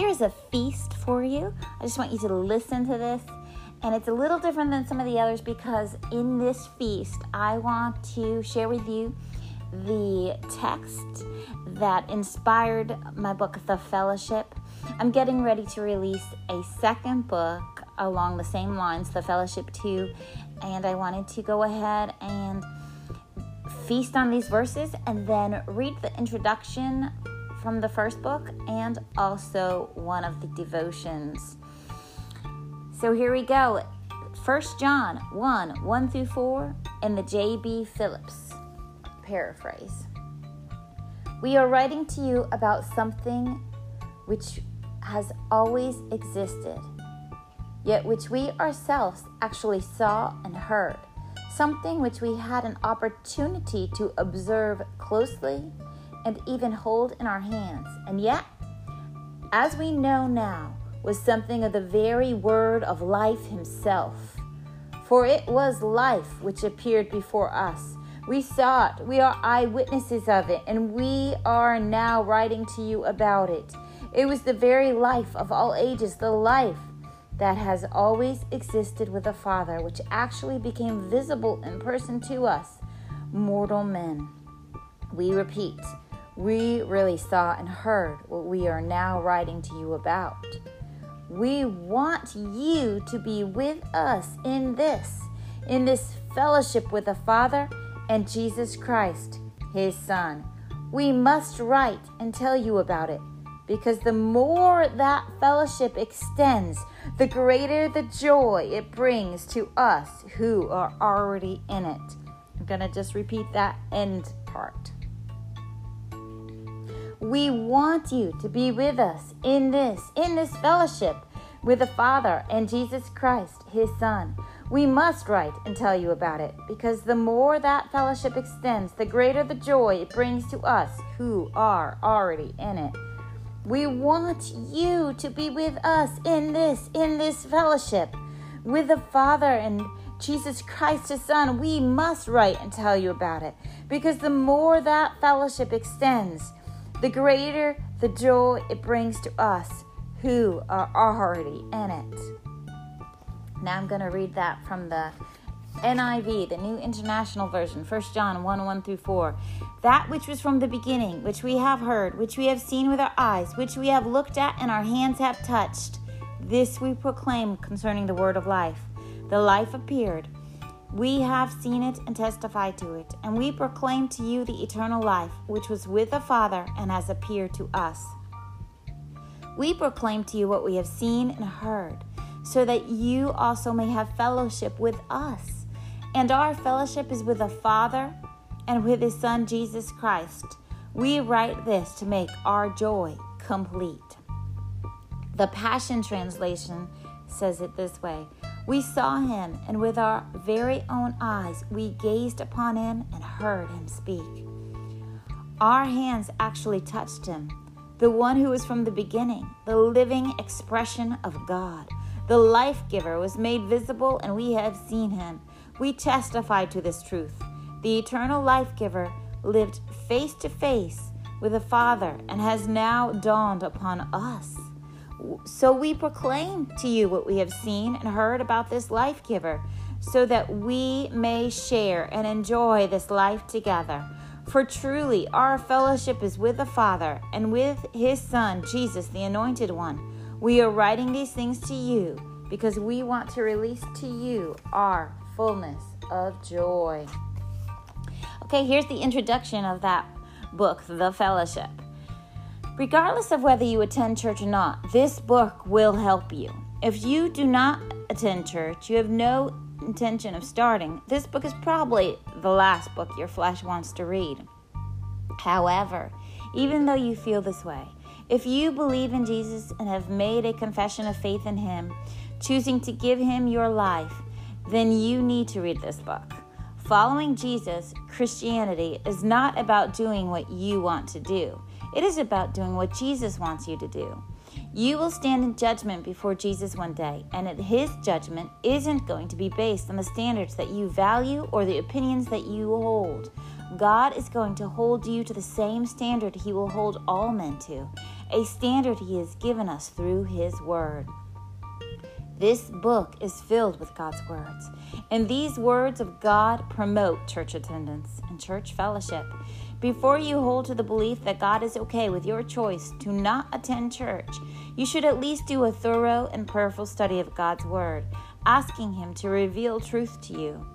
here's a feast for you. I just want you to listen to this. And it's a little different than some of the others because in this feast, I want to share with you the text that inspired my book, The Fellowship. I'm getting ready to release a second book along the same lines, The Fellowship 2, and I wanted to go ahead and feast on these verses and then read the introduction from the first book and also one of the devotions. So here we go. 1 John 1 1 through 4 in the J.B. Phillips paraphrase. We are writing to you about something which has always existed, yet which we ourselves actually saw and heard, something which we had an opportunity to observe closely and even hold in our hands, and yet, as we know now, was something of the very word of life himself. For it was life which appeared before us we saw it. We are eyewitnesses of it, and we are now writing to you about it. It was the very life of all ages, the life that has always existed with the Father, which actually became visible in person to us, mortal men. We repeat, we really saw and heard what we are now writing to you about. We want you to be with us in this, in this fellowship with the Father and Jesus Christ, his Son. We must write and tell you about it because the more that fellowship extends, the greater the joy it brings to us who are already in it. I'm going to just repeat that end part. We want you to be with us in this, in this fellowship with the Father and Jesus Christ, his Son. We must write and tell you about it because the more that fellowship extends, the greater the joy it brings to us who are already in it. We want you to be with us in this, in this fellowship with the Father and Jesus Christ, His Son. We must write and tell you about it because the more that fellowship extends, the greater the joy it brings to us who are already in it. Now I'm going to read that from the NIV, the New International Version, 1 John 1 1 through 4. That which was from the beginning, which we have heard, which we have seen with our eyes, which we have looked at and our hands have touched, this we proclaim concerning the word of life. The life appeared. We have seen it and testified to it, and we proclaim to you the eternal life, which was with the Father and has appeared to us. We proclaim to you what we have seen and heard so that you also may have fellowship with us. And our fellowship is with the Father and with His Son Jesus Christ. We write this to make our joy complete. The Passion Translation says it this way We saw Him, and with our very own eyes, we gazed upon Him and heard Him speak. Our hands actually touched Him, the one who was from the beginning, the living expression of God the life giver was made visible, and we have seen him. We testify to this truth. The eternal life giver lived face to face with the Father and has now dawned upon us. So we proclaim to you what we have seen and heard about this life giver, so that we may share and enjoy this life together. For truly, our fellowship is with the Father and with his Son, Jesus, the Anointed One. We are writing these things to you because we want to release to you our fullness of joy. Okay, here's the introduction of that book, The Fellowship. Regardless of whether you attend church or not, this book will help you. If you do not attend church, you have no intention of starting, this book is probably the last book your flesh wants to read. However, even though you feel this way, if you believe in Jesus and have made a confession of faith in Him, choosing to give Him your life, then you need to read this book. Following Jesus, Christianity, is not about doing what you want to do, it is about doing what Jesus wants you to do. You will stand in judgment before Jesus one day, and his judgment isn't going to be based on the standards that you value or the opinions that you hold. God is going to hold you to the same standard he will hold all men to, a standard He has given us through His Word. This book is filled with God's words, and these words of God promote church attendance and church fellowship. Before you hold to the belief that God is okay with your choice to not attend church, you should at least do a thorough and prayerful study of God's Word, asking Him to reveal truth to you.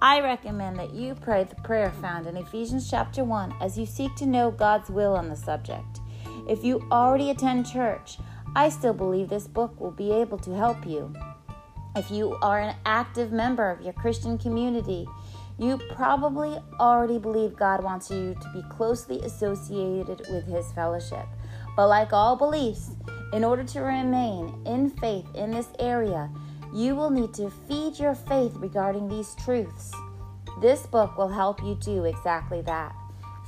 I recommend that you pray the prayer found in Ephesians chapter 1 as you seek to know God's will on the subject. If you already attend church, I still believe this book will be able to help you. If you are an active member of your Christian community, you probably already believe God wants you to be closely associated with His fellowship. But like all beliefs, in order to remain in faith in this area, you will need to feed your faith regarding these truths. This book will help you do exactly that.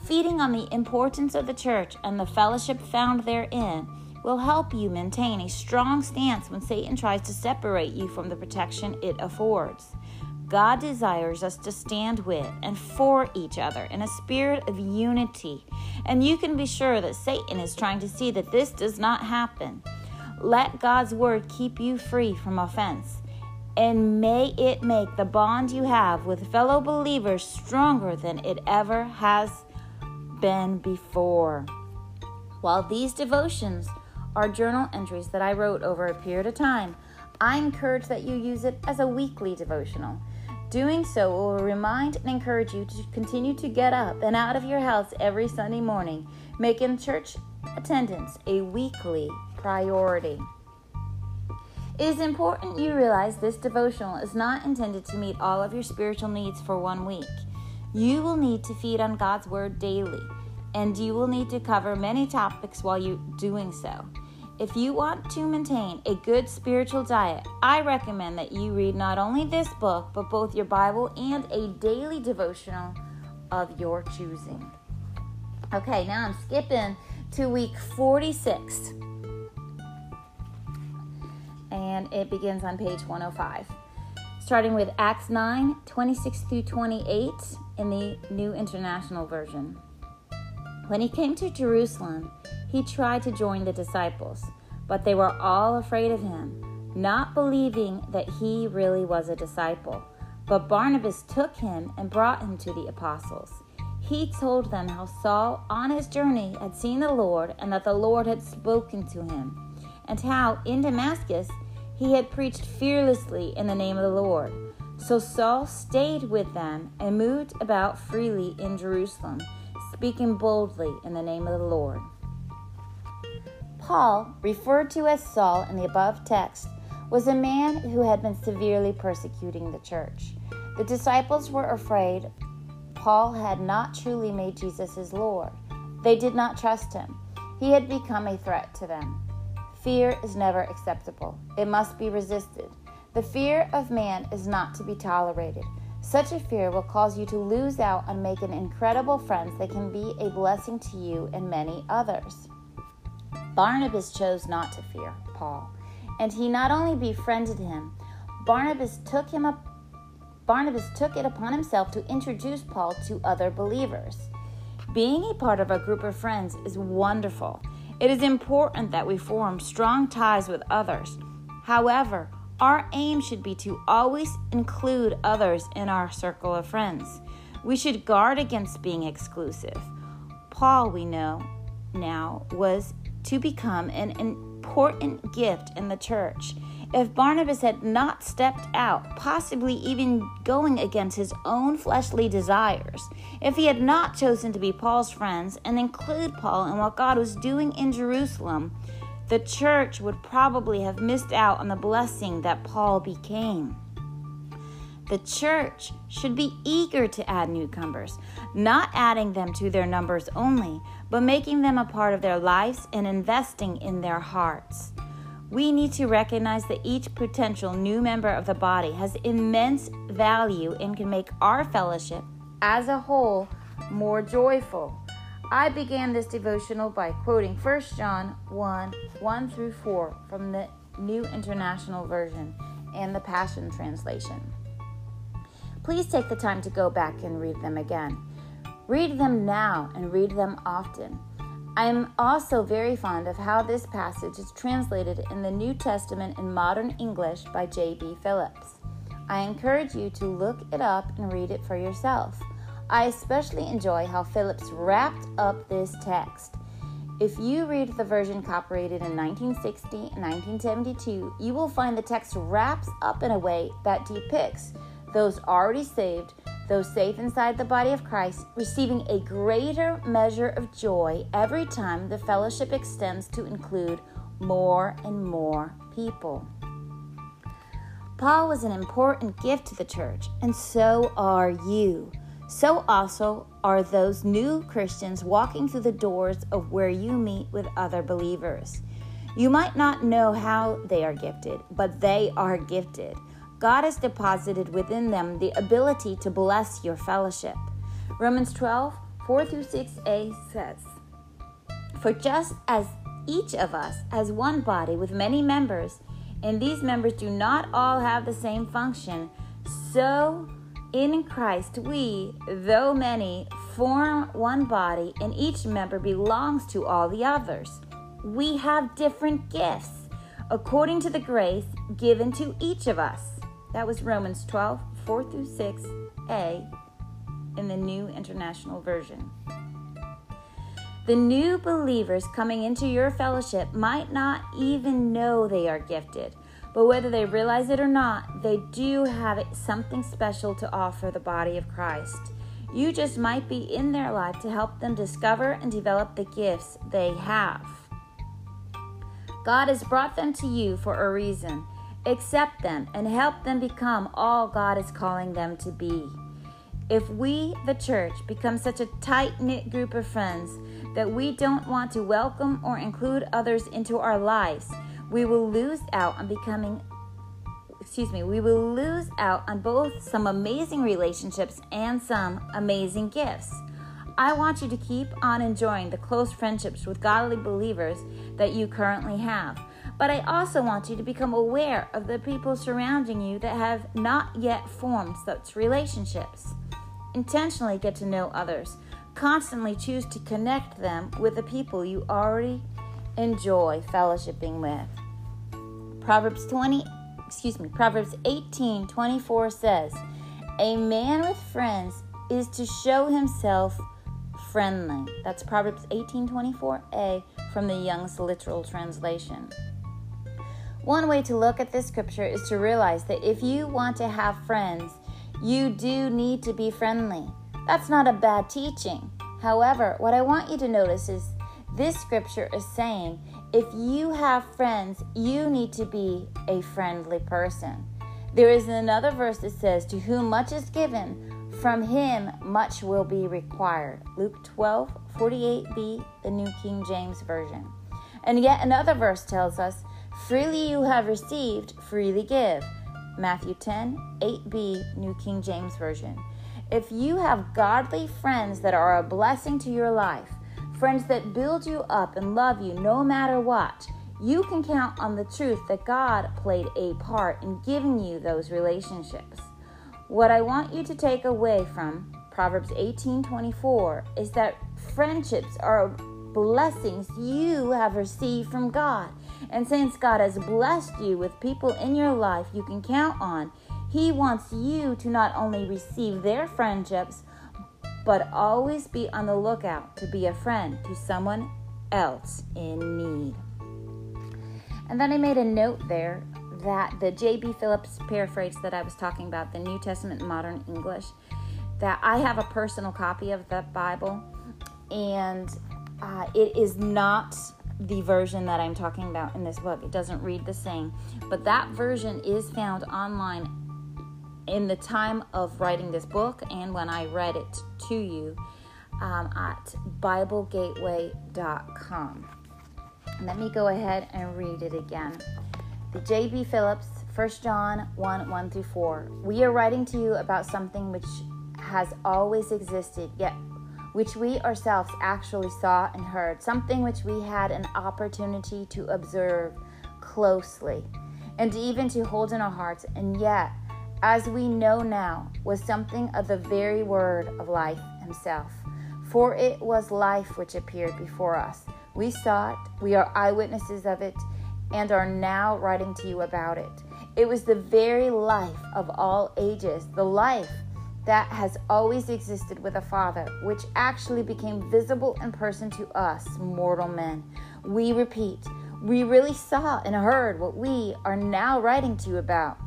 Feeding on the importance of the church and the fellowship found therein will help you maintain a strong stance when Satan tries to separate you from the protection it affords. God desires us to stand with and for each other in a spirit of unity, and you can be sure that Satan is trying to see that this does not happen. Let God's word keep you free from offense, and may it make the bond you have with fellow believers stronger than it ever has been before. While these devotions are journal entries that I wrote over a period of time. I encourage that you use it as a weekly devotional. Doing so will remind and encourage you to continue to get up and out of your house every Sunday morning, making church attendance a weekly priority. It is important you realize this devotional is not intended to meet all of your spiritual needs for one week. You will need to feed on God's Word daily, and you will need to cover many topics while you're doing so. If you want to maintain a good spiritual diet, I recommend that you read not only this book, but both your Bible and a daily devotional of your choosing. Okay, now I'm skipping to week 46. And it begins on page 105. Starting with Acts 9 26 through 28 in the New International Version. When he came to Jerusalem, he tried to join the disciples, but they were all afraid of him, not believing that he really was a disciple. But Barnabas took him and brought him to the apostles. He told them how Saul, on his journey, had seen the Lord and that the Lord had spoken to him, and how in Damascus he had preached fearlessly in the name of the Lord. So Saul stayed with them and moved about freely in Jerusalem, speaking boldly in the name of the Lord. Paul, referred to as Saul in the above text, was a man who had been severely persecuting the church. The disciples were afraid Paul had not truly made Jesus his Lord. They did not trust him. He had become a threat to them. Fear is never acceptable, it must be resisted. The fear of man is not to be tolerated. Such a fear will cause you to lose out on making incredible friends that can be a blessing to you and many others. Barnabas chose not to fear Paul, and he not only befriended him, Barnabas took him up Barnabas took it upon himself to introduce Paul to other believers. Being a part of a group of friends is wonderful. It is important that we form strong ties with others. However, our aim should be to always include others in our circle of friends. We should guard against being exclusive. Paul, we know now, was to become an important gift in the church. If Barnabas had not stepped out, possibly even going against his own fleshly desires, if he had not chosen to be Paul's friends and include Paul in what God was doing in Jerusalem, the church would probably have missed out on the blessing that Paul became. The church should be eager to add newcomers, not adding them to their numbers only, but making them a part of their lives and investing in their hearts. We need to recognize that each potential new member of the body has immense value and can make our fellowship as a whole more joyful. I began this devotional by quoting 1 John 1 1 through 4 from the New International Version and the Passion Translation. Please take the time to go back and read them again. Read them now and read them often. I am also very fond of how this passage is translated in the New Testament in modern English by J.B. Phillips. I encourage you to look it up and read it for yourself. I especially enjoy how Phillips wrapped up this text. If you read the version copyrighted in 1960 and 1972, you will find the text wraps up in a way that depicts those already saved those safe inside the body of Christ, receiving a greater measure of joy every time the fellowship extends to include more and more people. Paul was an important gift to the church, and so are you. So also are those new Christians walking through the doors of where you meet with other believers. You might not know how they are gifted, but they are gifted. God has deposited within them the ability to bless your fellowship. Romans 12, 4 through 6a says, For just as each of us has one body with many members, and these members do not all have the same function, so in Christ we, though many, form one body, and each member belongs to all the others. We have different gifts according to the grace given to each of us. That was Romans 12, 4 through 6a in the New International Version. The new believers coming into your fellowship might not even know they are gifted, but whether they realize it or not, they do have something special to offer the body of Christ. You just might be in their life to help them discover and develop the gifts they have. God has brought them to you for a reason. Accept them and help them become all God is calling them to be. If we, the church, become such a tight knit group of friends that we don't want to welcome or include others into our lives, we will lose out on becoming excuse me, we will lose out on both some amazing relationships and some amazing gifts. I want you to keep on enjoying the close friendships with godly believers that you currently have. But I also want you to become aware of the people surrounding you that have not yet formed such relationships. Intentionally get to know others. Constantly choose to connect them with the people you already enjoy fellowshipping with. Proverbs 20, excuse me, Proverbs 18 24 says, A man with friends is to show himself friendly. That's Proverbs 18 24a from the Young's Literal Translation. One way to look at this scripture is to realize that if you want to have friends, you do need to be friendly. That's not a bad teaching. However, what I want you to notice is this scripture is saying if you have friends, you need to be a friendly person. There is another verse that says, To whom much is given, from him much will be required. Luke 12, 48b, the New King James Version. And yet another verse tells us, Freely you have received, freely give. Matthew 10, 8b, New King James Version. If you have godly friends that are a blessing to your life, friends that build you up and love you no matter what, you can count on the truth that God played a part in giving you those relationships. What I want you to take away from Proverbs 18:24 is that friendships are blessings you have received from God. And since God has blessed you with people in your life you can count on, He wants you to not only receive their friendships, but always be on the lookout to be a friend to someone else in need. And then I made a note there that the J.B. Phillips paraphrase that I was talking about, the New Testament Modern English, that I have a personal copy of the Bible, and uh, it is not the version that I'm talking about in this book. It doesn't read the same, but that version is found online in the time of writing this book and when I read it to you um, at BibleGateway.com. Let me go ahead and read it again. The J.B. Phillips, 1 John 1 1 through 4. We are writing to you about something which has always existed, yet which we ourselves actually saw and heard, something which we had an opportunity to observe closely and even to hold in our hearts, and yet, as we know now, was something of the very word of life himself. For it was life which appeared before us. We saw it, we are eyewitnesses of it, and are now writing to you about it. It was the very life of all ages, the life that has always existed with the Father, which actually became visible in person to us, mortal men. We repeat, we really saw and heard what we are now writing to you about.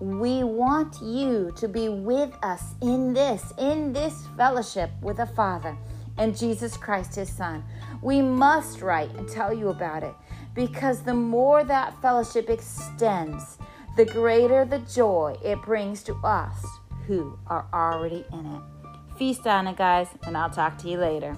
We want you to be with us in this, in this fellowship with the Father and Jesus Christ, his Son. We must write and tell you about it because the more that fellowship extends, the greater the joy it brings to us who are already in it. Feast on it, guys, and I'll talk to you later.